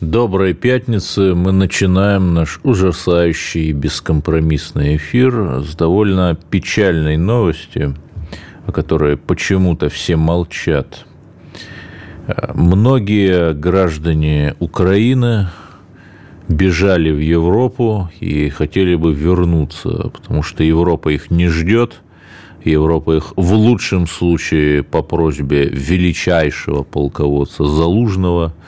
Доброй пятницы. Мы начинаем наш ужасающий и бескомпромиссный эфир с довольно печальной новости, о которой почему-то все молчат. Многие граждане Украины бежали в Европу и хотели бы вернуться, потому что Европа их не ждет. Европа их в лучшем случае по просьбе величайшего полководца Залужного –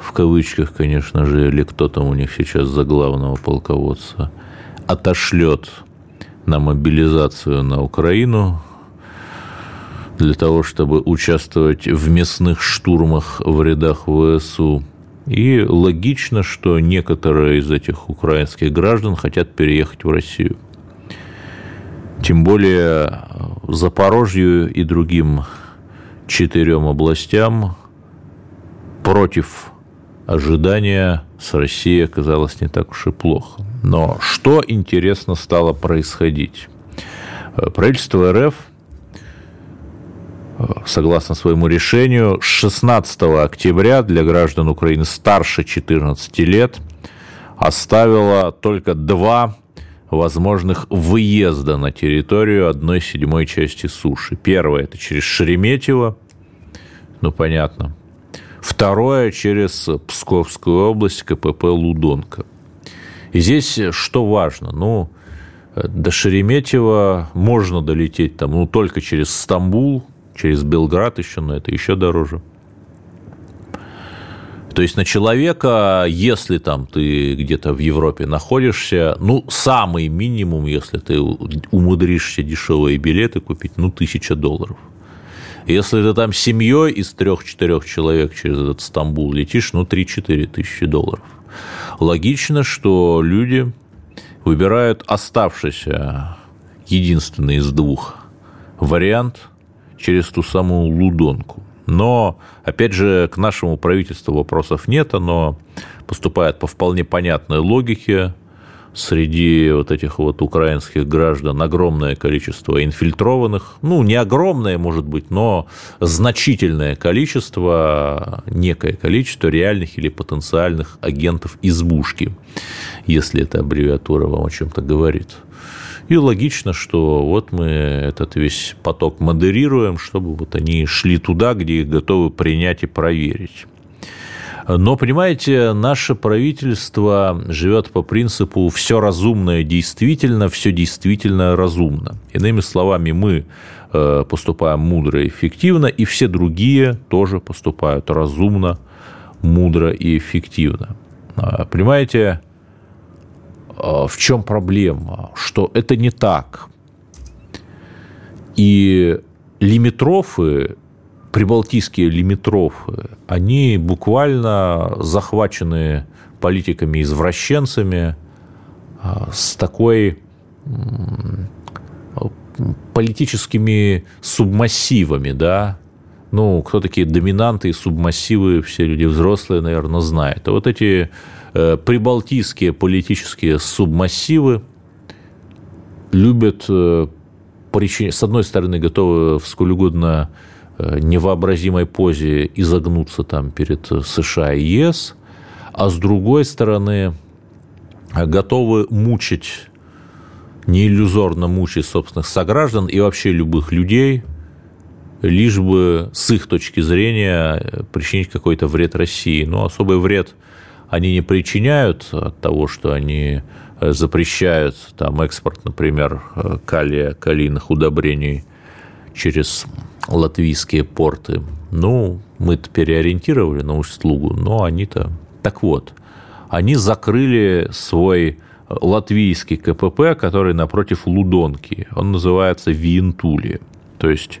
в кавычках, конечно же, или кто там у них сейчас за главного полководца, отошлет на мобилизацию на Украину для того, чтобы участвовать в местных штурмах в рядах ВСУ. И логично, что некоторые из этих украинских граждан хотят переехать в Россию. Тем более Запорожью и другим четырем областям против ожидания с Россией оказалось не так уж и плохо. Но что интересно стало происходить? Э, правительство РФ, э, согласно своему решению, с 16 октября для граждан Украины старше 14 лет оставило только два возможных выезда на территорию одной седьмой части суши. Первое – это через Шереметьево, ну, понятно – Второе через Псковскую область, КПП Лудонка. И здесь что важно? Ну, до Шереметьево можно долететь там, ну, только через Стамбул, через Белград еще, но это еще дороже. То есть на человека, если там ты где-то в Европе находишься, ну, самый минимум, если ты умудришься дешевые билеты купить, ну, тысяча долларов. Если ты там семьей из трех-четырех человек через этот Стамбул летишь, ну, 3-4 тысячи долларов. Логично, что люди выбирают оставшийся единственный из двух вариант через ту самую Лудонку. Но, опять же, к нашему правительству вопросов нет, оно поступает по вполне понятной логике среди вот этих вот украинских граждан огромное количество инфильтрованных, ну, не огромное, может быть, но значительное количество, некое количество реальных или потенциальных агентов избушки, если эта аббревиатура вам о чем-то говорит. И логично, что вот мы этот весь поток модерируем, чтобы вот они шли туда, где их готовы принять и проверить. Но, понимаете, наше правительство живет по принципу «все разумное действительно, все действительно разумно». Иными словами, мы э, поступаем мудро и эффективно, и все другие тоже поступают разумно, мудро и эффективно. А, понимаете, а, в чем проблема? Что это не так. И лимитрофы прибалтийские лимитрофы, они буквально захвачены политиками-извращенцами а, с такой политическими субмассивами, да, ну, кто такие доминанты и субмассивы, все люди взрослые, наверное, знают. А вот эти э, прибалтийские политические субмассивы любят, э, причинять, с одной стороны, готовы сколь угодно невообразимой позе изогнуться там перед США и ЕС, а с другой стороны готовы мучить, не иллюзорно мучить собственных сограждан и вообще любых людей, лишь бы с их точки зрения причинить какой-то вред России. Но особый вред они не причиняют от того, что они запрещают там экспорт, например, калия, калийных удобрений через латвийские порты. Ну, мы-то переориентировали на услугу, но они-то... Так вот, они закрыли свой латвийский КПП, который напротив Лудонки. Он называется Виентули. То есть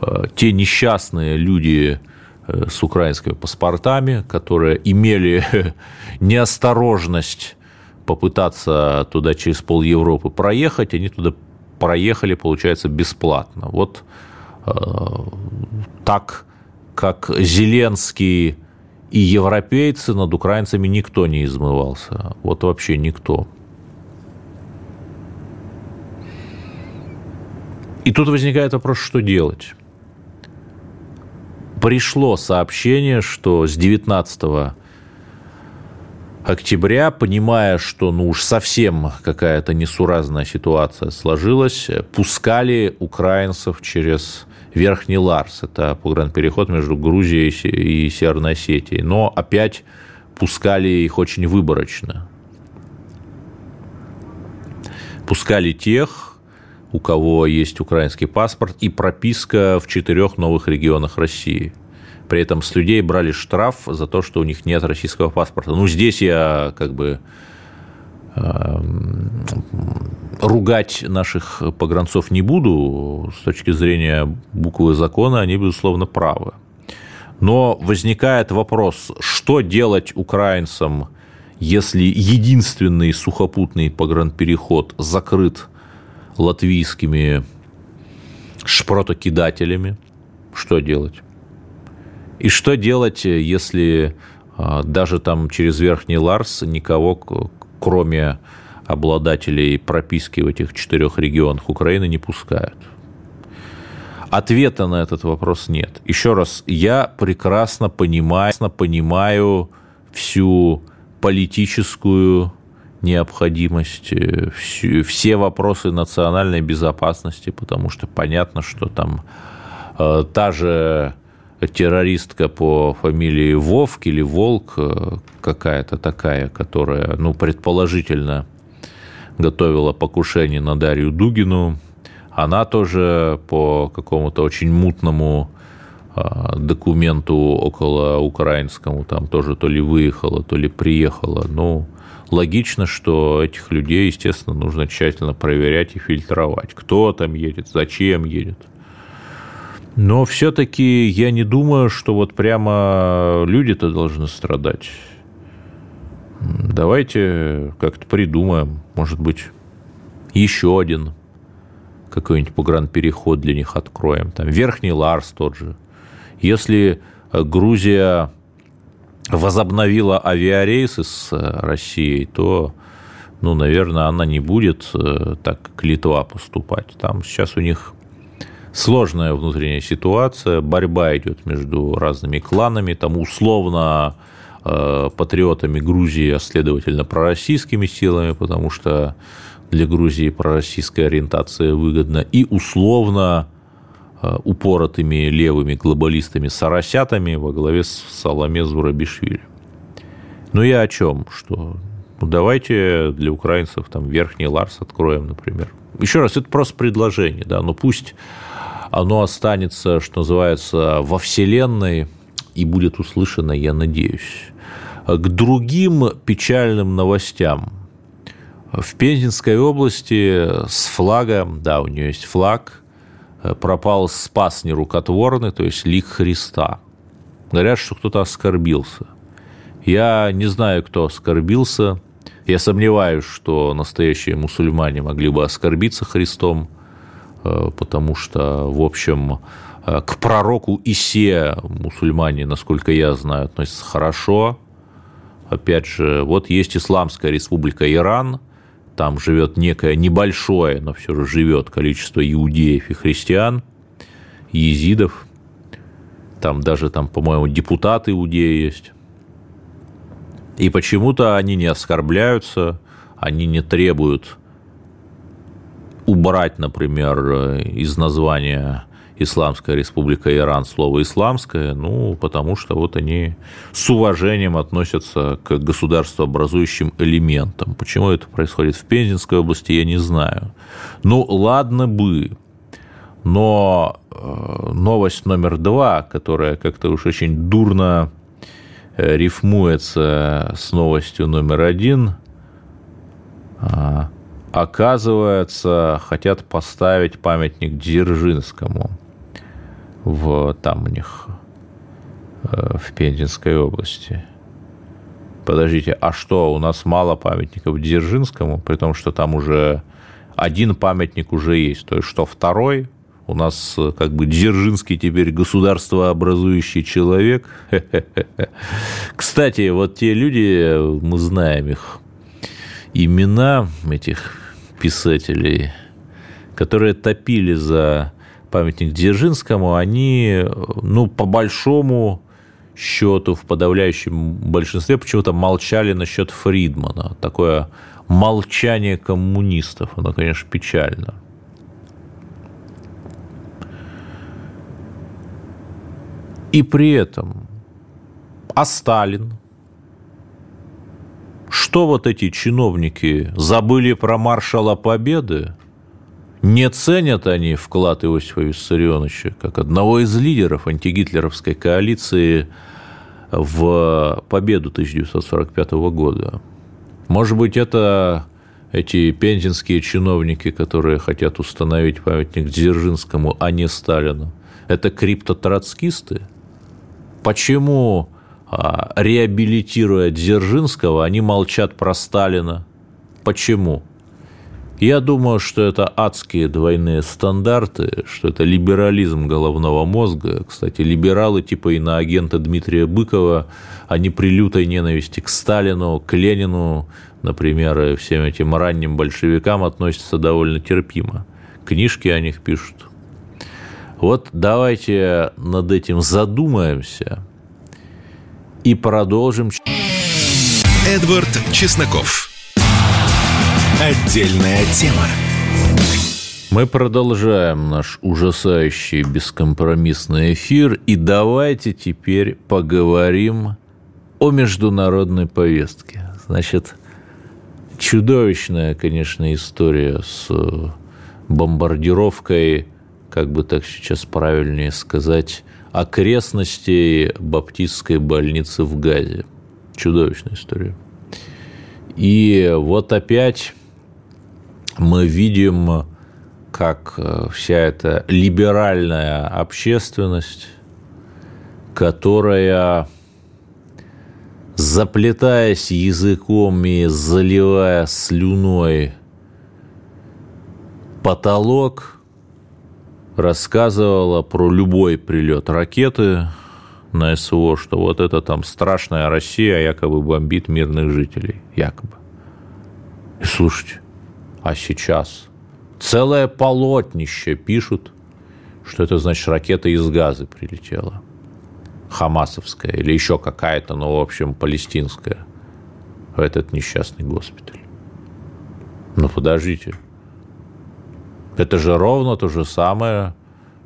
э, те несчастные люди э, с украинскими паспортами, которые имели неосторожность попытаться туда через пол Европы проехать, они туда проехали, получается, бесплатно. Вот э, так, как Зеленский и европейцы, над украинцами никто не измывался. Вот вообще никто. И тут возникает вопрос, что делать. Пришло сообщение, что с 19 октября, понимая, что ну уж совсем какая-то несуразная ситуация сложилась, пускали украинцев через Верхний Ларс. Это погранпереход между Грузией и Северной Осетией. Но опять пускали их очень выборочно. Пускали тех, у кого есть украинский паспорт и прописка в четырех новых регионах России – при этом с людей брали штраф за то, что у них нет российского паспорта. Ну, здесь я как бы ругать наших погранцов не буду. С точки зрения буквы закона они, безусловно, правы. Но возникает вопрос, что делать украинцам, если единственный сухопутный погранпереход закрыт латвийскими шпротокидателями? Что делать? И что делать, если а, даже там через Верхний Ларс никого, кроме обладателей прописки в этих четырех регионах Украины, не пускают? Ответа на этот вопрос нет. Еще раз, я прекрасно понимаю, понимаю всю политическую необходимость, э, все вопросы национальной безопасности, потому что понятно, что там э, та же террористка по фамилии Вовк или Волк э, какая-то такая, которая, ну, предположительно готовила покушение на Дарью Дугину. Она тоже по какому-то очень мутному э, документу около украинскому там тоже то ли выехала, то ли приехала. Ну, логично, что этих людей, естественно, нужно тщательно проверять и фильтровать. Кто там едет, зачем едет – но все-таки я не думаю, что вот прямо люди-то должны страдать. Давайте как-то придумаем, может быть, еще один какой-нибудь погранпереход для них откроем. Там Верхний Ларс тот же. Если Грузия возобновила авиарейсы с Россией, то, ну, наверное, она не будет э, так, как Литва поступать. Там сейчас у них сложная внутренняя ситуация, борьба идет между разными кланами, там условно э, патриотами Грузии, а следовательно пророссийскими силами, потому что для Грузии пророссийская ориентация выгодна, и условно э, упоротыми левыми глобалистами-соросятами во главе с Саламе Зурабишвили. Но я о чем? Что ну, давайте для украинцев там верхний Ларс откроем, например. Еще раз, это просто предложение, да, но пусть оно останется, что называется, во Вселенной и будет услышано, я надеюсь. К другим печальным новостям. В Пензенской области с флагом, да, у нее есть флаг, пропал спас нерукотворный, то есть лик Христа. Говорят, что кто-то оскорбился. Я не знаю, кто оскорбился. Я сомневаюсь, что настоящие мусульмане могли бы оскорбиться Христом. Э, потому что, в общем, э, к пророку Исе мусульмане, насколько я знаю, относятся хорошо. Опять же, вот есть Исламская республика Иран, там живет некое небольшое, но все же живет количество иудеев и христиан, езидов, там даже, там, по-моему, депутаты иудеи есть. И почему-то они не оскорбляются, они не требуют убрать, например, э, из названия Исламская республика Иран слово «исламское», ну, потому что вот они с уважением относятся к государствообразующим элементам. Почему это происходит в Пензенской области, я не знаю. Ну, ладно бы, но э, новость номер два, которая как-то уж очень дурно э, рифмуется с новостью номер один а, – оказывается, хотят поставить памятник Дзержинскому в, там у них э, в Пензенской области. Подождите, а что, у нас мало памятников Дзержинскому, при том, что там уже один памятник уже есть, то есть что второй, у нас как бы Дзержинский теперь государствообразующий человек. Кстати, вот те люди, мы знаем их имена, этих писателей, которые топили за памятник Дзержинскому, они, ну, по большому счету, в подавляющем большинстве почему-то молчали насчет Фридмана. Такое молчание коммунистов, оно, конечно, печально. И при этом, а Сталин? Что вот эти чиновники забыли про маршала Победы? Не ценят они вклад Иосифа Виссарионовича как одного из лидеров антигитлеровской коалиции в победу 1945 года. Может быть, это эти пензенские чиновники, которые хотят установить памятник Дзержинскому, а не Сталину. Это криптотроцкисты? Почему, реабилитируя Дзержинского, они молчат про Сталина? Почему? Я думаю, что это адские двойные стандарты, что это либерализм головного мозга. Кстати, либералы типа иноагента Дмитрия Быкова, они при лютой ненависти к Сталину, к Ленину, например, и всем этим ранним большевикам относятся довольно терпимо. Книжки о них пишут. Вот давайте над этим задумаемся и продолжим. Эдвард Чесноков. Отдельная тема. Мы продолжаем наш ужасающий бескомпромиссный эфир, и давайте теперь поговорим о международной повестке. Значит, чудовищная, конечно, история с бомбардировкой, как бы так сейчас правильнее сказать, окрестностей баптистской больницы в Газе. Чудовищная история. И вот опять мы видим, как э, вся эта либеральная общественность, которая, заплетаясь языком и заливая слюной потолок, рассказывала про любой прилет ракеты на СВО, что вот это там страшная Россия якобы бомбит мирных жителей. Якобы. И слушайте, а сейчас целое полотнище пишут, что это значит ракета из газа прилетела. Хамасовская или еще какая-то, ну, в общем, палестинская в этот несчастный госпиталь. Ну, подождите. Это же ровно то же самое,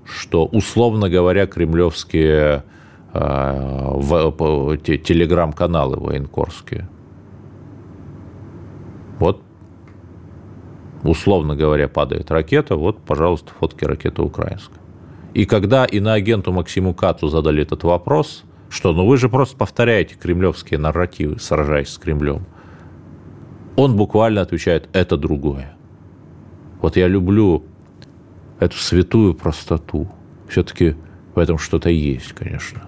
что, условно говоря, кремлевские в, телеграм-каналы военкорские. Вот условно говоря, падает ракета, вот, пожалуйста, фотки ракеты украинской. И когда иноагенту Максиму Кацу задали этот вопрос, что ну вы же просто повторяете кремлевские нарративы, сражаясь с Кремлем, он буквально отвечает, это другое. Вот я люблю эту святую простоту. Все-таки в этом что-то есть, конечно,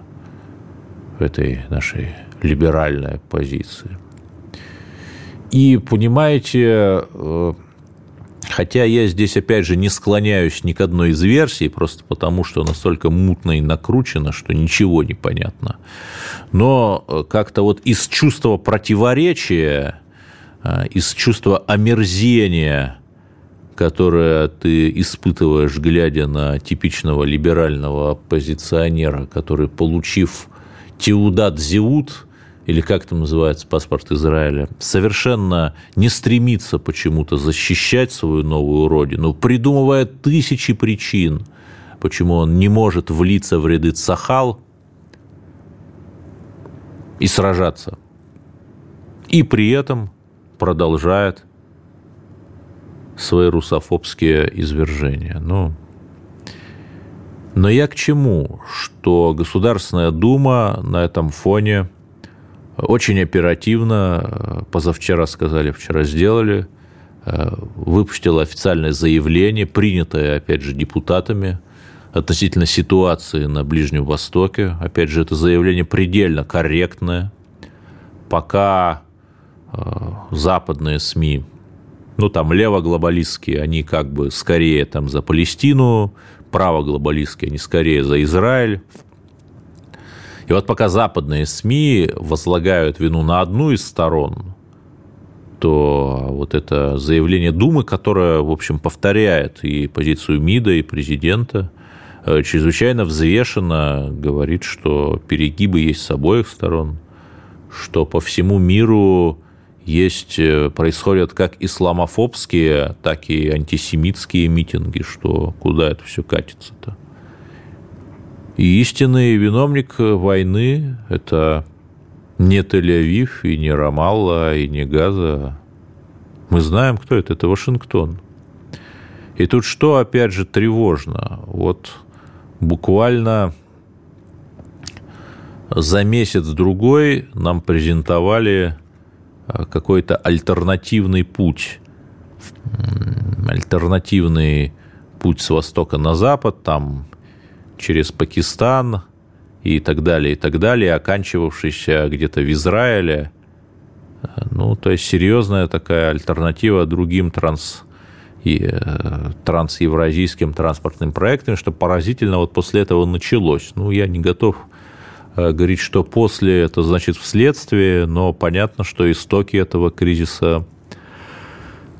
в этой нашей либеральной позиции. И понимаете, э, Хотя я здесь, опять же, не склоняюсь ни к одной из версий, просто потому что настолько мутно и накручено, что ничего не понятно. Но э, как-то вот из чувства противоречия, э, из чувства омерзения, которое ты испытываешь, глядя на типичного либерального оппозиционера, который, получив Теудат Зиут, или как там называется паспорт Израиля, совершенно не стремится почему-то защищать свою новую родину, придумывая тысячи причин, почему он не может влиться в ряды Цахал и сражаться. И при этом продолжает свои русофобские извержения. Но, но я к чему? Что Государственная Дума на этом фоне – очень оперативно, позавчера сказали, вчера сделали, выпустила официальное заявление, принятое, опять же, депутатами относительно ситуации на Ближнем Востоке. Опять же, это заявление предельно корректное, пока западные СМИ, ну, там, левоглобалистские, они как бы скорее там за Палестину, правоглобалистские, они скорее за Израиль. И вот пока западные СМИ возлагают вину на одну из сторон, то вот это заявление Думы, которое, в общем, повторяет и позицию МИДа, и президента, э, чрезвычайно взвешенно говорит, что перегибы есть с обоих сторон, что по всему миру есть, э, происходят как исламофобские, так и антисемитские митинги, что куда это все катится-то. И истинный виновник войны – это не Тель-Авив, и не Рамалла, и не Газа. Мы знаем, кто это. Это Вашингтон. И тут что, опять же, тревожно? Вот буквально за месяц-другой нам презентовали какой-то альтернативный путь. Альтернативный путь с востока на запад, там через Пакистан и так далее, и так далее, оканчивавшийся где-то в Израиле. Ну, то есть серьезная такая альтернатива другим транс, и, э, трансевразийским транспортным проектам, что поразительно вот после этого началось. Ну, я не готов э, говорить, что после это значит вследствие, но понятно, что истоки этого кризиса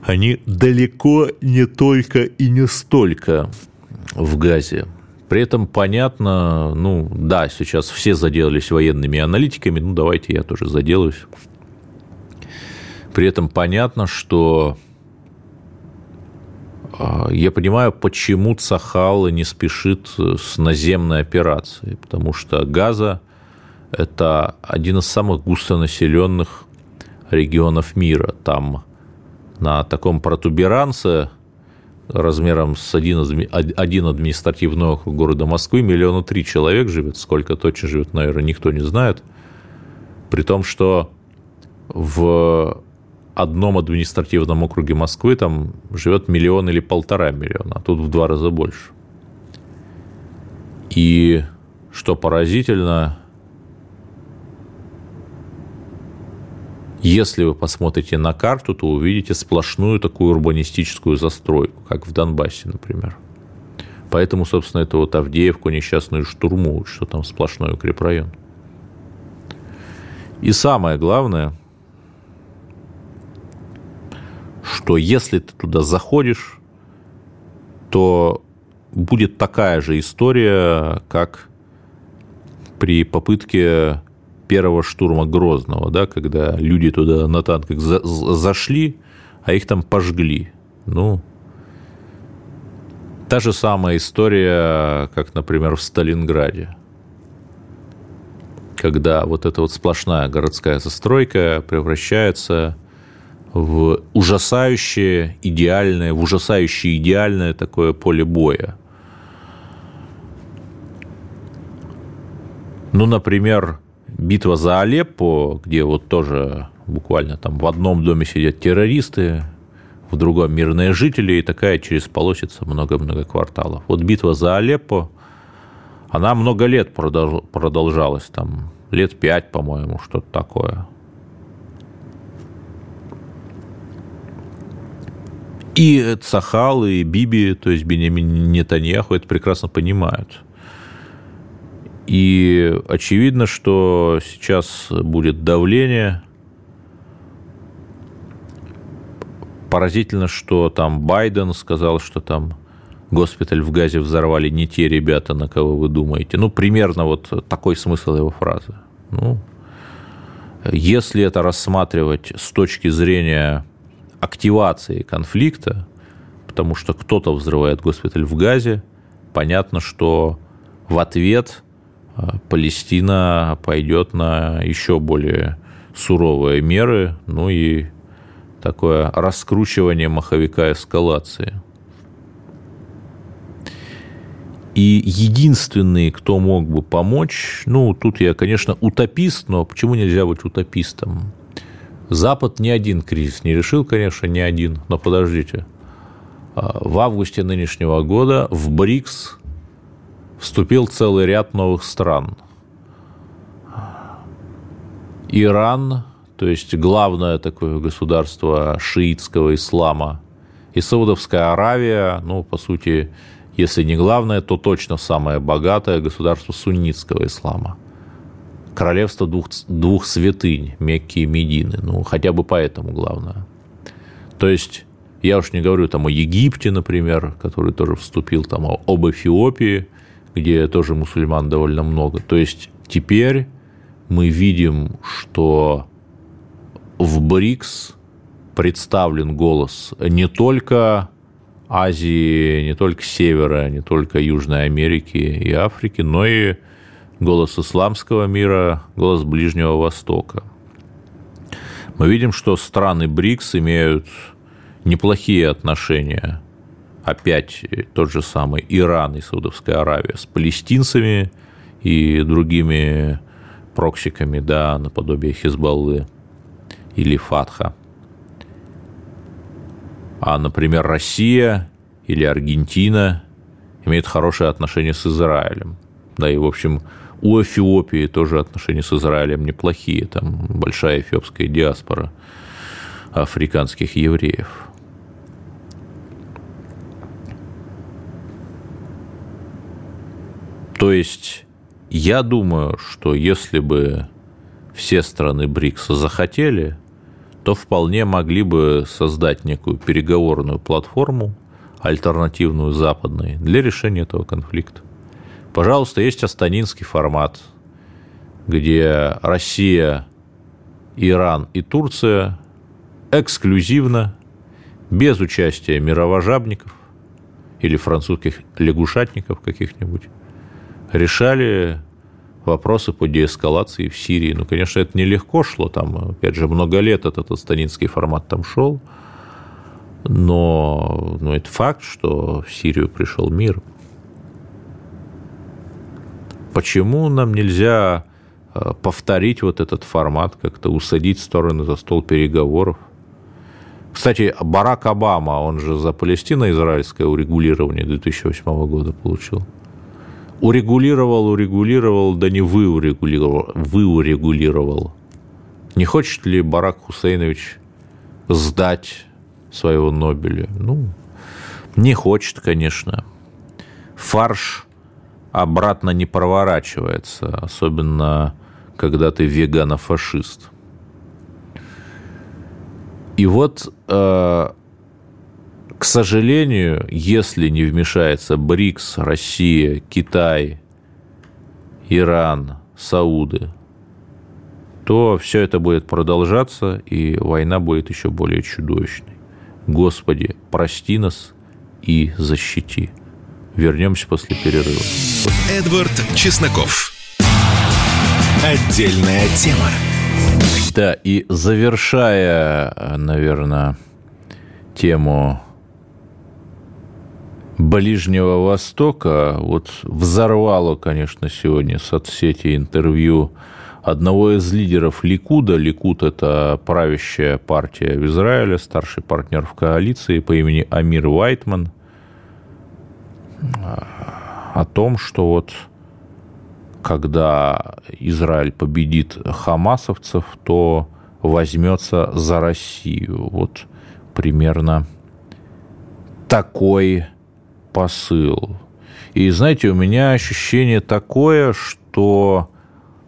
они далеко не только и не столько в Газе. При этом понятно, ну да, сейчас все заделались военными аналитиками, ну давайте я тоже заделаюсь. При этом понятно, что я понимаю, почему Цахал не спешит с наземной операцией, потому что Газа – это один из самых густонаселенных регионов мира. Там на таком протуберанце – размером с один, один административный округ города Москвы, миллиона три человек живет, сколько точно живет, наверное, никто не знает. При том, что в одном административном округе Москвы там живет миллион или полтора миллиона, а тут в два раза больше. И что поразительно, Если вы посмотрите на карту, то увидите сплошную такую урбанистическую застройку, как в Донбассе, например. Поэтому, собственно, это вот Авдеевку несчастную штурмуют, что там сплошной укрепрайон. И самое главное, что если ты туда заходишь, то будет такая же история, как при попытке первого штурма Грозного, да, когда люди туда на танках за зашли, а их там пожгли. Ну, та же самая история, как, например, в Сталинграде, когда вот эта вот сплошная городская застройка превращается в ужасающее идеальное, в ужасающее идеальное такое поле боя. Ну, например, битва за Алеппо, где вот тоже буквально там в одном доме сидят террористы, в другом мирные жители, и такая через полосица много-много кварталов. Вот битва за Алеппо, она много лет продолжалась, там лет пять, по-моему, что-то такое. И Цахал, и Биби, то есть Бенемин Нетаньяху это прекрасно понимают – и очевидно, что сейчас будет давление. Поразительно, что там Байден сказал, что там госпиталь в Газе взорвали не те ребята, на кого вы думаете. Ну, примерно вот такой смысл его фразы. Ну, если это рассматривать с точки зрения активации конфликта, потому что кто-то взрывает госпиталь в Газе, понятно, что в ответ а Палестина пойдет на еще более суровые меры, ну и такое раскручивание маховика эскалации. И единственный, кто мог бы помочь, ну, тут я, конечно, утопист, но почему нельзя быть утопистом? Запад ни один кризис не решил, конечно, ни один, но подождите. А в августе нынешнего года в БРИКС вступил целый ряд новых стран. Иран, то есть главное такое государство шиитского ислама, и Саудовская Аравия, ну, по сути, если не главное, то точно самое богатое государство суннитского ислама. Королевство двух, двух святынь, Мекки и Медины. Ну, хотя бы поэтому главное. То есть, я уж не говорю там о Египте, например, который тоже вступил, там об Эфиопии, где тоже мусульман довольно много. То есть, теперь мы видим, что в БРИКС представлен голос не только Азии, не только Севера, не только Южной Америки и Африки, но и голос исламского мира, голос Ближнего Востока. Мы видим, что страны БРИКС имеют неплохие отношения, опять тот же самый Иран и Саудовская Аравия, с палестинцами и другими проксиками, да, наподобие Хизбаллы или Фатха. А, например, Россия или Аргентина имеют хорошие отношения с Израилем. Да, и, в общем, у Эфиопии тоже отношения с Израилем неплохие. Там большая эфиопская диаспора африканских евреев. То есть я думаю, что если бы все страны БРИКСа захотели, то вполне могли бы создать некую переговорную платформу, альтернативную западной, для решения этого конфликта. Пожалуйста, есть астанинский формат, где Россия, Иран и Турция эксклюзивно, без участия мировожабников или французских лягушатников каких-нибудь, решали вопросы по деэскалации в Сирии. Ну, конечно, это нелегко шло, там, опять же, много лет этот астанинский формат там шел, но, но это факт, что в Сирию пришел мир. Почему нам нельзя э, повторить вот этот формат, как-то усадить стороны за стол переговоров? Кстати, Барак Обама, он же за палестино-израильское урегулирование 2008 года получил урегулировал, урегулировал, да не вы урегулировал, вы урегулировал. Не хочет ли Барак Хусейнович сдать своего Нобеля? Ну, не хочет, конечно. Фарш обратно не проворачивается, особенно когда ты вегано-фашист. И вот э, к сожалению, если не вмешается БРИКС, Россия, Китай, Иран, Сауды, то все это будет продолжаться, и война будет еще более чудовищной. Господи, прости нас и защити. Вернемся после перерыва. Эдвард Чесноков. Отдельная тема. Да, и завершая, наверное, тему Ближнего Востока вот взорвало, конечно, сегодня соцсети интервью одного из лидеров Ликуда. Ликуд – это правящая партия в Израиле, старший партнер в коалиции по имени Амир Вайтман, о том, что вот когда Израиль победит хамасовцев, то возьмется за Россию. Вот примерно такой посыл. И знаете, у меня ощущение такое, что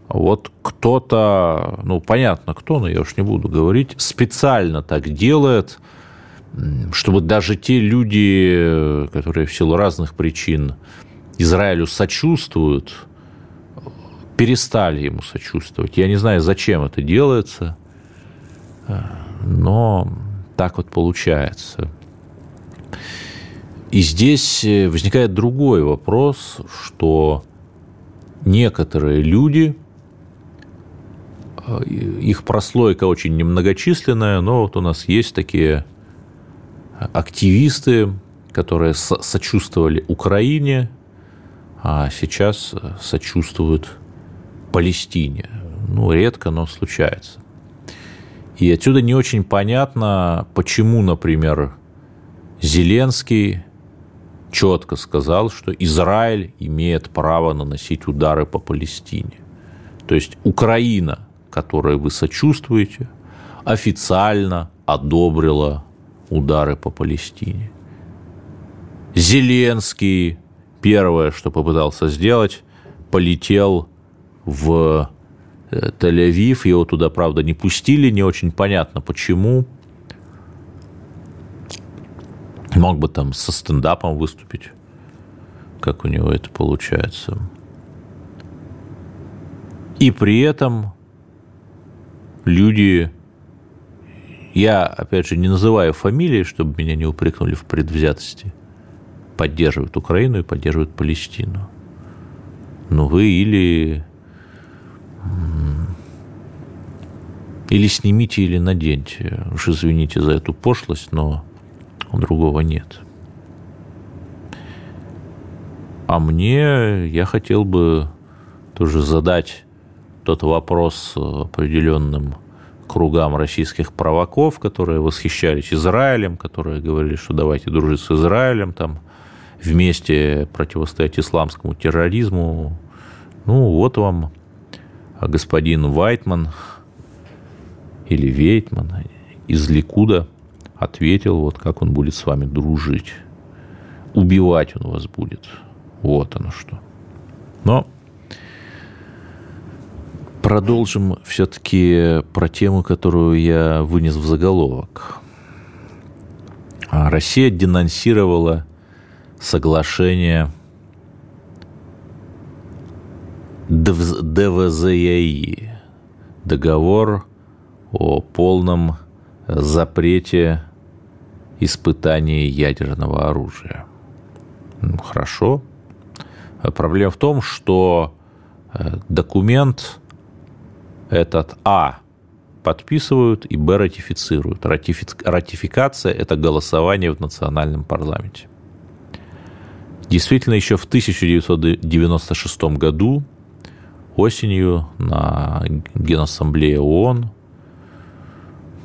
вот кто-то, ну понятно кто, но я уж не буду говорить, специально так делает, чтобы даже те люди, которые в силу разных причин Израилю сочувствуют, перестали ему сочувствовать. Я не знаю, зачем это делается, но так вот получается. И здесь э, возникает другой вопрос, что некоторые люди, э, их прослойка очень немногочисленная, но вот у нас есть такие активисты, которые сочувствовали Украине, а сейчас сочувствуют Палестине. Ну, редко, но случается. И отсюда не очень понятно, почему, например, Зеленский четко сказал, что Израиль имеет право наносить удары по Палестине. То есть Украина, которой вы сочувствуете, официально одобрила удары по Палестине. Зеленский первое, что попытался сделать, полетел в э, Тель-Авив. Его туда, правда, не пустили, не очень понятно почему. Мог бы там со стендапом выступить, как у него это получается. И при этом люди, я, опять же, не называю фамилии, чтобы меня не упрекнули в предвзятости, поддерживают Украину и поддерживают Палестину. Ну, вы или или снимите, или наденьте. Уж извините за эту пошлость, но другого нет. А мне я хотел бы тоже задать тот вопрос определенным кругам российских провоков, которые восхищались Израилем, которые говорили, что давайте дружить с Израилем, там вместе противостоять исламскому терроризму. Ну, вот вам господин Вайтман или Вейтман из Ликуда ответил, вот как он будет с вами дружить. Убивать он вас будет. Вот оно что. Но продолжим все-таки про тему, которую я вынес в заголовок. А Россия денонсировала соглашение ДВЗЯИ, договор о полном запрете испытания ядерного оружия. Хорошо. Проблема в том, что э, документ этот А подписывают и Б ратифицируют. Ратификация – это голосование в национальном парламенте. Действительно, еще в 1996 году осенью на Генассамблее ООН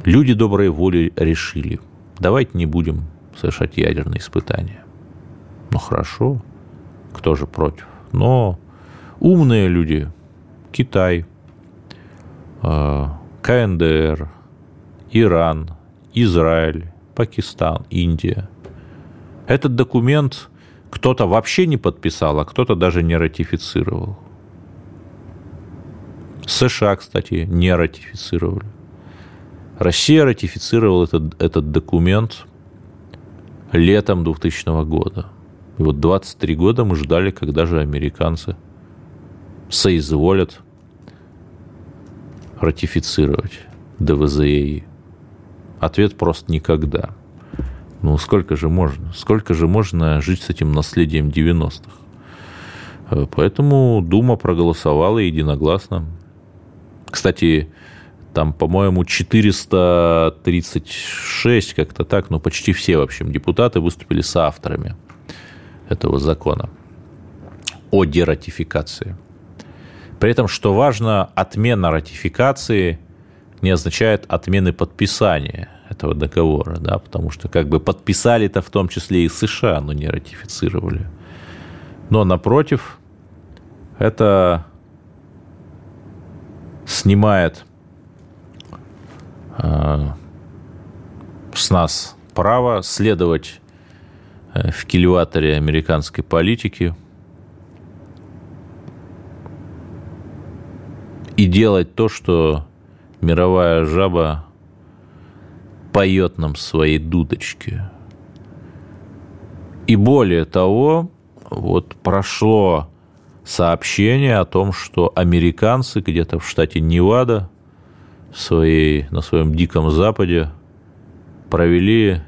люди доброй воли решили, давайте не будем совершать ядерные испытания. Ну хорошо, кто же против? Но умные люди, Китай, э, КНДР, Иран, Израиль, Пакистан, Индия. Этот документ кто-то вообще не подписал, а кто-то даже не ратифицировал. США, кстати, не ратифицировали. Россия ратифицировала этот, этот документ летом 2000 года. И вот 23 года мы ждали, когда же американцы соизволят ратифицировать ДВЗЕИ. Ответ просто никогда. Ну, сколько же можно? Сколько же можно жить с этим наследием 90-х? Э, поэтому Дума проголосовала единогласно. Кстати, там, по-моему, 436, как-то так, ну, почти все, в общем, депутаты выступили с авторами этого закона о дератификации. При этом, что важно, отмена ратификации не означает отмены подписания этого договора, да, потому что как бы подписали-то в том числе и США, но не ратифицировали. Но напротив, это снимает э, с нас право следовать э, в кильваторе американской политики и делать то, что мировая жаба поет нам своей дудочки. И более того, вот прошло сообщение о том, что американцы где-то в штате Невада своей, на своем Диком Западе провели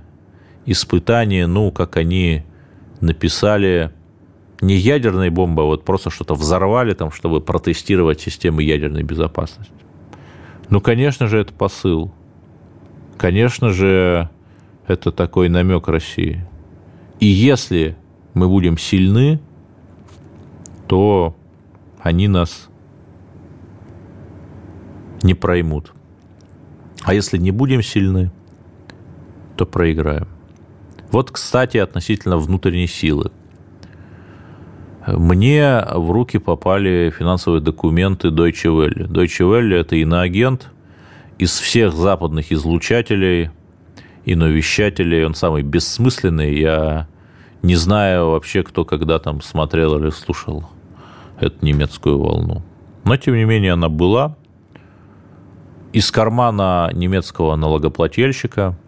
испытание, ну, как они написали, не ядерной бомбы, а вот просто что-то взорвали там, чтобы протестировать системы ядерной безопасности. Ну, конечно же, это посыл. Конечно же, это такой намек России. И если мы будем сильны, то они нас не проймут. А если не будем сильны, то проиграем. Вот, кстати, относительно внутренней силы. Мне в руки попали финансовые документы Deutsche Welle. Deutsche Welle – это иноагент, из всех западных излучателей и новещателей он самый бессмысленный. Я не знаю вообще, кто когда там смотрел или слушал эту немецкую волну. Но, тем не менее, она была. Из кармана немецкого налогоплательщика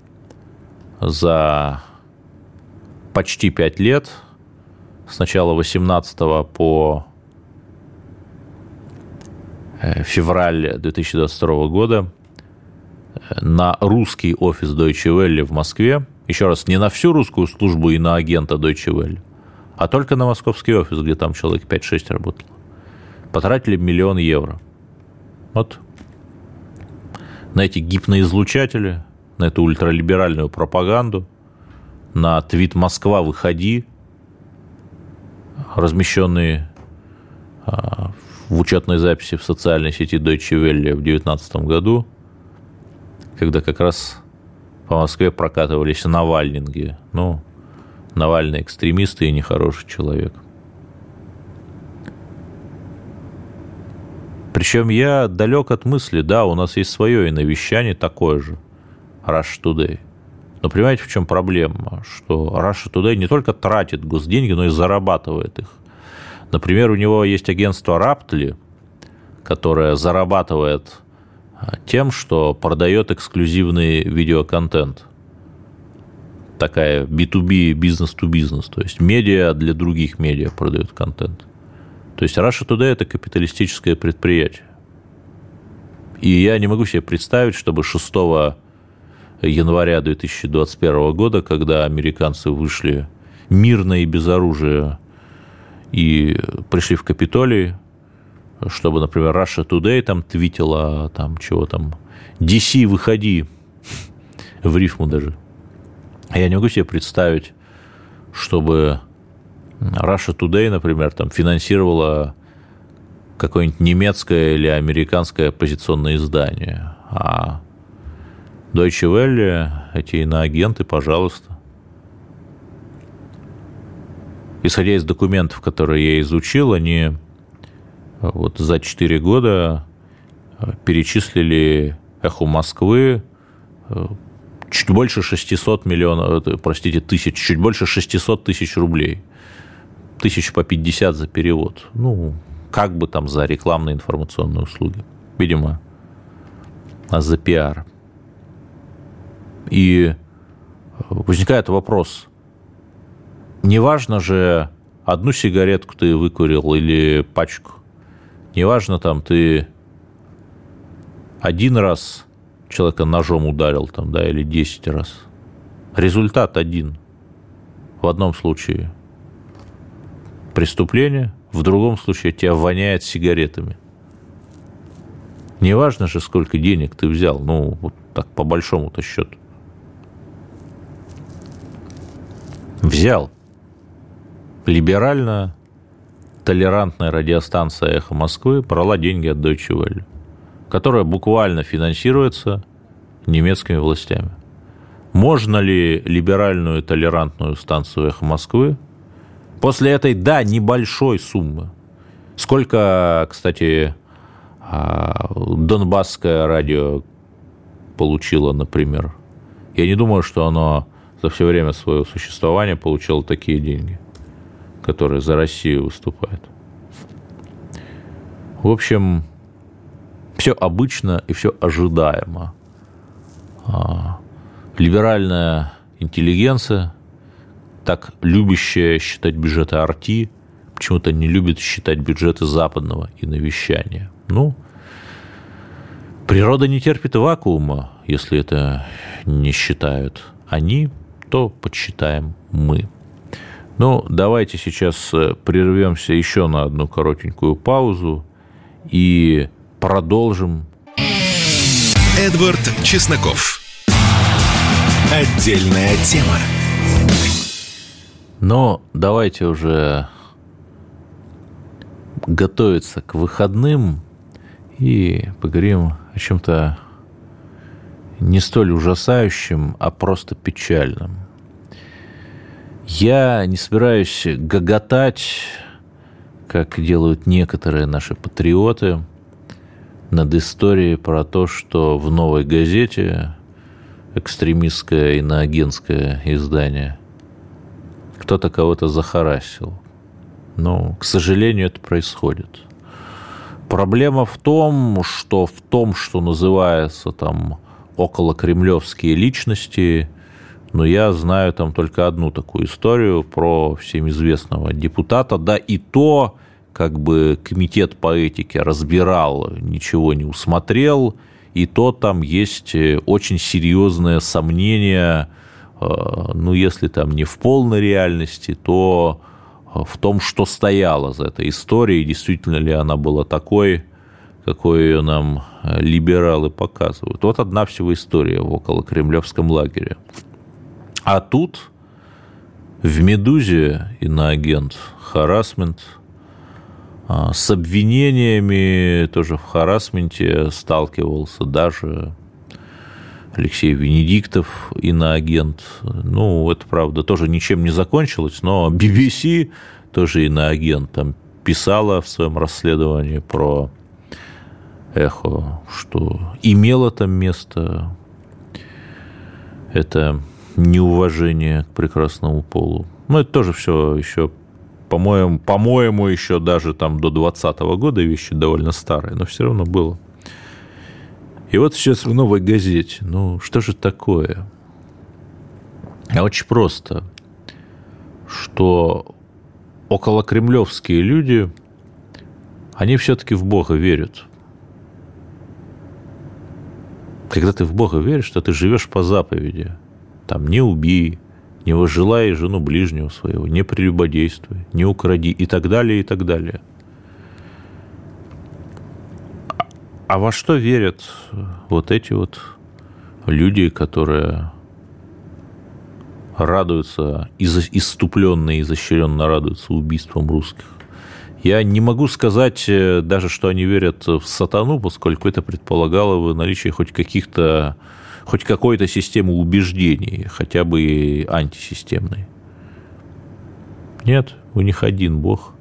за почти пять лет, с начала 18 по э, февраль 2022 года, на русский офис Deutsche Welle в Москве, еще раз, не на всю русскую службу и на агента Deutsche Welle, а только на московский офис, где там человек 5-6 работал, потратили миллион евро. Вот. На эти гипноизлучатели, на эту ультралиберальную пропаганду, на твит «Москва, выходи», размещенные а, в учетной записи в социальной сети Deutsche Welle в 2019 году, когда как раз по Москве прокатывались Навальнинги. Ну, Навальный экстремист и нехороший человек. Причем я далек от мысли, да, у нас есть свое и навещание такое же, Rush Today. Но понимаете, в чем проблема? Что Russia Today не только тратит госденьги, но и зарабатывает их. Например, у него есть агентство Raptly, которое зарабатывает тем, что продает эксклюзивный видеоконтент. Такая B2B, бизнес-to-бизнес. То есть медиа для других медиа продают контент. То есть Russia Today – это капиталистическое предприятие. И я не могу себе представить, чтобы 6 января 2021 года, когда американцы вышли мирно и без оружия и пришли в Капитолий, чтобы, например, Russia Today там твитила, там чего там, DC, выходи, в рифму даже. Я не могу себе представить, чтобы Russia Today, например, там финансировала какое-нибудь немецкое или американское оппозиционное издание, а Deutsche Welle, эти иноагенты, пожалуйста. Исходя из документов, которые я изучил, они вот за 4 года перечислили «Эху Москвы» чуть больше 600 миллионов, э, простите, тысяч, чуть больше 600 тысяч рублей. Тысяч по 50 за перевод. Ну, как бы там за рекламные информационные услуги. Видимо, а за пиар. И возникает вопрос, неважно же, одну сигаретку ты выкурил или пачку, неважно там ты один раз человека ножом ударил там, да, или 10 раз. Результат один. В одном случае преступление, в другом случае тебя воняет сигаретами. Неважно же, сколько денег ты взял, ну, вот так по большому-то счету. взял либерально толерантная радиостанция «Эхо Москвы» брала деньги от Deutsche Welle, которая буквально финансируется немецкими властями. Можно ли либеральную толерантную станцию «Эхо Москвы» после этой, да, небольшой суммы, сколько, кстати, а, Донбасское радио получило, например, я не думаю, что оно за все время своего существования получал такие деньги, которые за Россию выступают. В общем, все обычно и все ожидаемо. А, либеральная интеллигенция, так любящая считать бюджеты арти, почему-то не любит считать бюджеты западного и навещания. Ну, природа не терпит вакуума, если это не считают они, что подсчитаем мы. Ну, давайте сейчас э, прервемся еще на одну коротенькую паузу и продолжим. Эдвард Чесноков. Отдельная тема. Но давайте уже готовиться к выходным и поговорим о чем-то не столь ужасающим, а просто печальным. Я не собираюсь гоготать, как делают некоторые наши патриоты, над историей про то, что в новой газете экстремистское иноагентское издание кто-то кого-то захарасил. Но, к сожалению, это происходит. Проблема в том, что в том, что называется там около кремлевские личности, но я знаю там только одну такую историю про всем известного депутата, да и то как бы комитет по этике разбирал, ничего не усмотрел, и то там есть э, очень серьезное сомнение, э, ну, если там не в полной реальности, то э, в том, что стояло за этой историей, действительно ли она была такой, какой ее нам либералы показывают. Вот одна всего история в около кремлевском лагере. А тут в «Медузе» иноагент, харасмент – а, с обвинениями тоже в харасменте сталкивался даже Алексей Венедиктов, иноагент. Ну, это, правда, тоже ничем не закончилось, но BBC, тоже иноагент, там писала в своем расследовании про эхо, что имело там место это неуважение к прекрасному полу. Ну, это тоже все еще по-моему, по-моему, еще даже там до 2020 года вещи довольно старые, но все равно было. И вот сейчас в новой газете. Ну, что же такое? А очень просто, что около кремлевские люди, они все-таки в Бога верят. Когда ты в Бога веришь, то ты живешь по заповеди. Там не убей, не возжелай жену ближнего своего, не прелюбодействуй, не укради и так далее, и так далее. А во что верят вот эти вот люди, которые радуются, иступленно и изощренно радуются убийствам русских? Я не могу сказать э, даже, что они верят в сатану, поскольку это предполагало бы наличие хоть каких-то хоть какой-то системы убеждений, хотя бы антисистемной. Нет, у них один бог.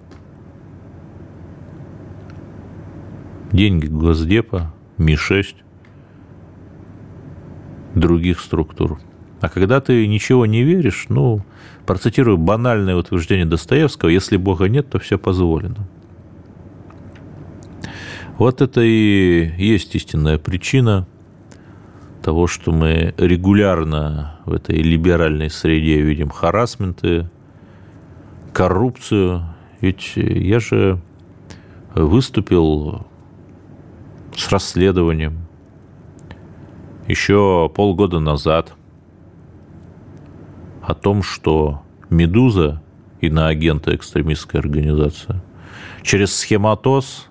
Деньги Госдепа, Ми-6, других структур. А когда ты ничего не веришь, ну, процитирую банальное утверждение Достоевского, если Бога нет, то все позволено. Вот это и есть истинная причина того, что мы регулярно в этой либеральной среде видим харасменты, коррупцию. Ведь я же выступил с расследованием еще полгода назад о том, что «Медуза» иноагента экстремистская организация через схематоз,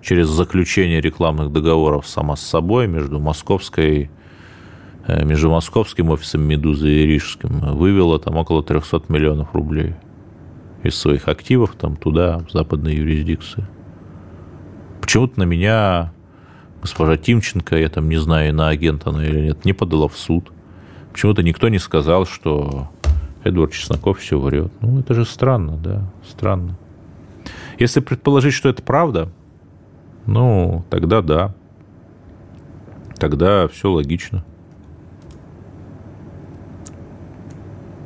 через заключение рекламных договоров сама с собой между московской между московским офисом «Медузы» и рижским вывела там около 300 миллионов рублей из своих активов там туда, в западные юрисдикции. Почему-то на меня госпожа Тимченко, я там не знаю, на агента она или нет, не подала в суд. Почему-то никто не сказал, что Эдвард Чесноков все врет. Ну, это же странно, да, странно. Если предположить, что это правда, ну, тогда да. Тогда все логично.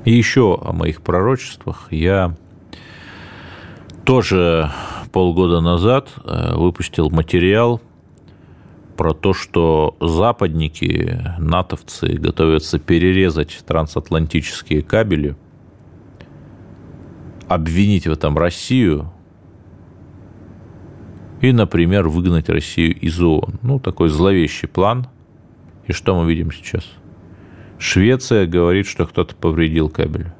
И еще о моих пророчествах. Я тоже полгода назад э, выпустил материал про то, что западники, натовцы готовятся перерезать трансатлантические кабели, обвинить в этом Россию и, например, выгнать Россию из ООН. Ну, такой зловещий план. И что мы видим сейчас – Швеция говорит, что кто-то повредил кабель.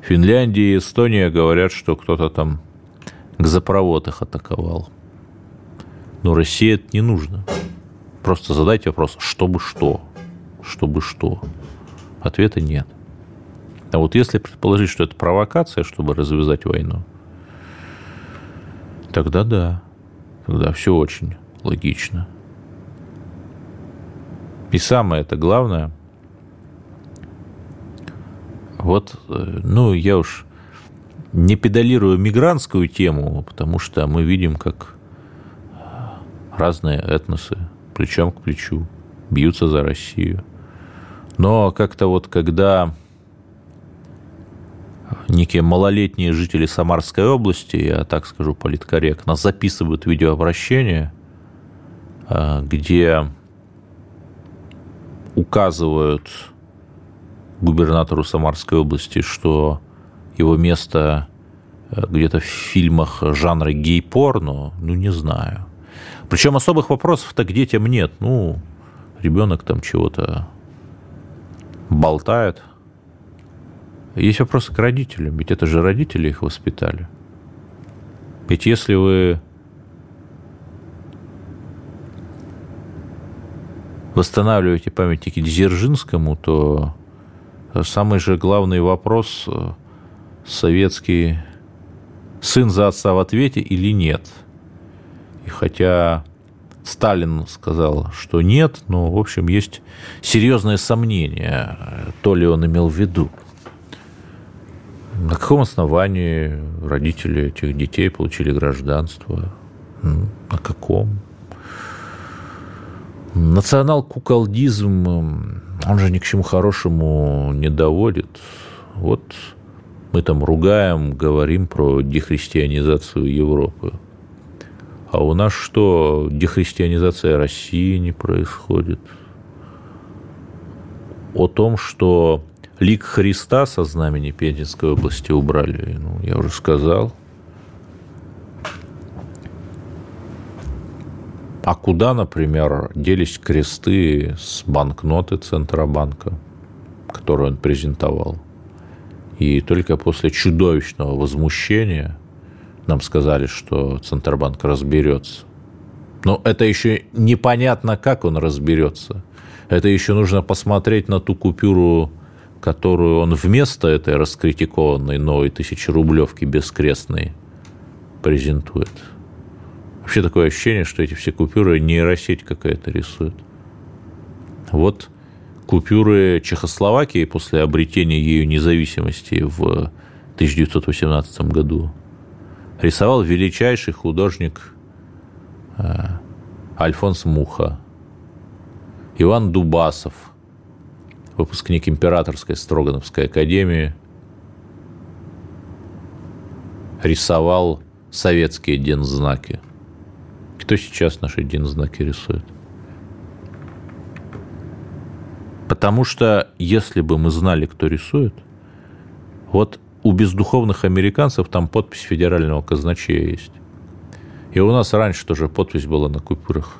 Финляндия и Эстония говорят, что кто-то там газопровод их атаковал. Но России это не нужно. Просто задайте вопрос, чтобы что? Чтобы что? Ответа нет. А вот если предположить, что это провокация, чтобы развязать войну, тогда да. Тогда все очень логично. И самое это главное – вот, э, ну, я уж не педалирую мигрантскую тему, потому что мы видим, как разные этносы, плечом к плечу, бьются за Россию. Но как-то вот когда некие малолетние жители Самарской области, я так скажу политкорректно, записывают видеообращение, а, где указывают губернатору Самарской области, что его место э, где-то в фильмах жанра гей-порно, ну, не знаю. Причем особых вопросов-то к детям нет. Ну, ребенок там чего-то болтает. Есть вопросы к родителям, ведь это же родители их воспитали. Ведь если вы восстанавливаете памятники Дзержинскому, то самый же главный вопрос э, советский сын за отца в ответе или нет. И хотя Сталин сказал, что нет, но, в общем, есть серьезное сомнение, то ли он имел в виду. На каком основании родители этих детей получили гражданство? На каком? Национал-куколдизм, он же ни к чему хорошему не доводит. Вот мы там ругаем, говорим про дехристианизацию Европы. А у нас что, дехристианизация России не происходит? О том, что лик Христа со знамени Пензенской области убрали, ну, я уже сказал. А куда, например, делись кресты с банкноты Центробанка, которую он презентовал? И только после чудовищного возмущения нам сказали, что Центробанк разберется. Но это еще непонятно, как он разберется. Это еще нужно посмотреть на ту купюру, которую он вместо этой раскритикованной новой тысячерублевки бескрестной презентует. Вообще такое ощущение, что эти все купюры нейросеть какая-то рисует. Вот купюры Чехословакии после обретения ею независимости в 1918 году рисовал величайший художник э, Альфонс Муха, Иван Дубасов, выпускник Императорской Строгановской академии, рисовал советские дензнаки – кто сейчас наши дензнаки рисует? Потому что если бы мы знали, кто рисует, вот у бездуховных американцев там подпись федерального казначея есть. И у нас раньше тоже подпись была на купюрах.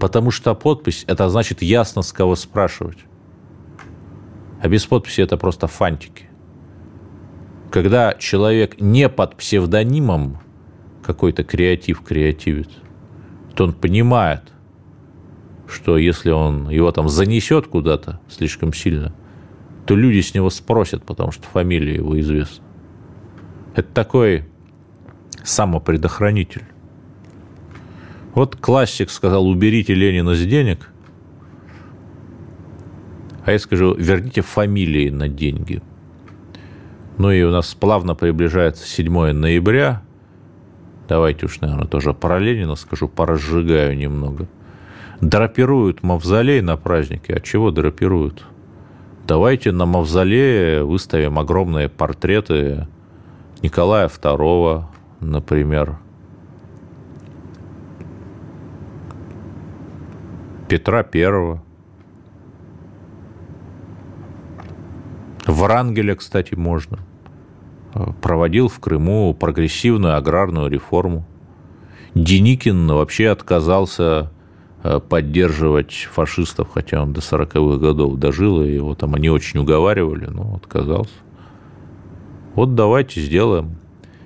Потому что подпись – это значит ясно, с кого спрашивать. А без подписи это просто фантики. Когда человек не под псевдонимом какой-то креатив креативит – то он понимает, что если он его там занесет куда-то слишком сильно, то люди с него спросят, потому что фамилия его известна. Это такой самопредохранитель. Вот классик сказал, уберите Ленина с денег, а я скажу, верните фамилии на деньги. Ну и у нас плавно приближается 7 ноября, давайте уж, наверное, тоже параллельно скажу, поразжигаю немного. Драпируют мавзолей на празднике. От чего драпируют? Давайте на мавзолее выставим огромные портреты Николая II, например, Петра I, Врангеля, кстати, можно – проводил в Крыму прогрессивную аграрную реформу. Деникин вообще отказался э, поддерживать фашистов, хотя он до 40-х годов дожил, и его там они очень уговаривали, но отказался. Вот давайте сделаем.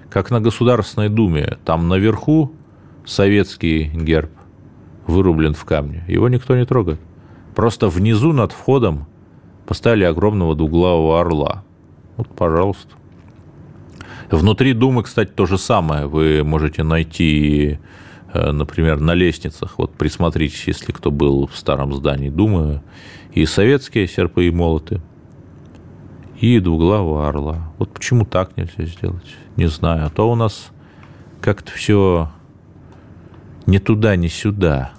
Как на Государственной Думе. Там наверху советский герб вырублен в камне. Его никто не трогает. Просто внизу над входом поставили огромного двуглавого орла. Вот, пожалуйста. Внутри Думы, кстати, то же самое. Вы можете найти, э, например, на лестницах, вот присмотритесь, если кто был в старом здании Думы, и советские серпы и молоты, и двуглавого орла. Вот почему так нельзя сделать? Не знаю. А то у нас как-то все ни туда, ни сюда.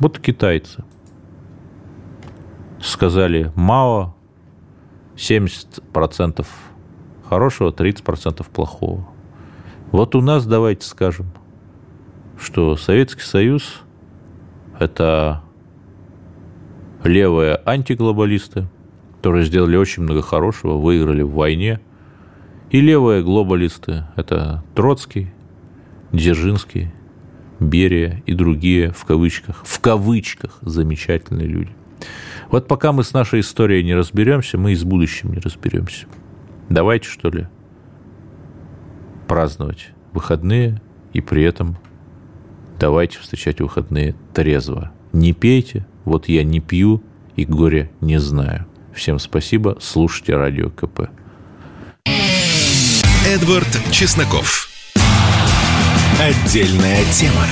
Вот китайцы сказали Мао 70% хорошего, 30% плохого. Вот у нас давайте скажем, что Советский Союз – это левые антиглобалисты, которые сделали очень много хорошего, выиграли в войне, и левые глобалисты – это Троцкий, Дзержинский, Берия и другие, в кавычках, в кавычках, замечательные люди. Вот пока мы с нашей историей не разберемся, мы и с будущим не разберемся. Давайте, что ли, праздновать выходные и при этом давайте встречать выходные трезво. Не пейте, вот я не пью и горе не знаю. Всем спасибо, слушайте Радио КП. Эдвард Чесноков. Отдельная тема.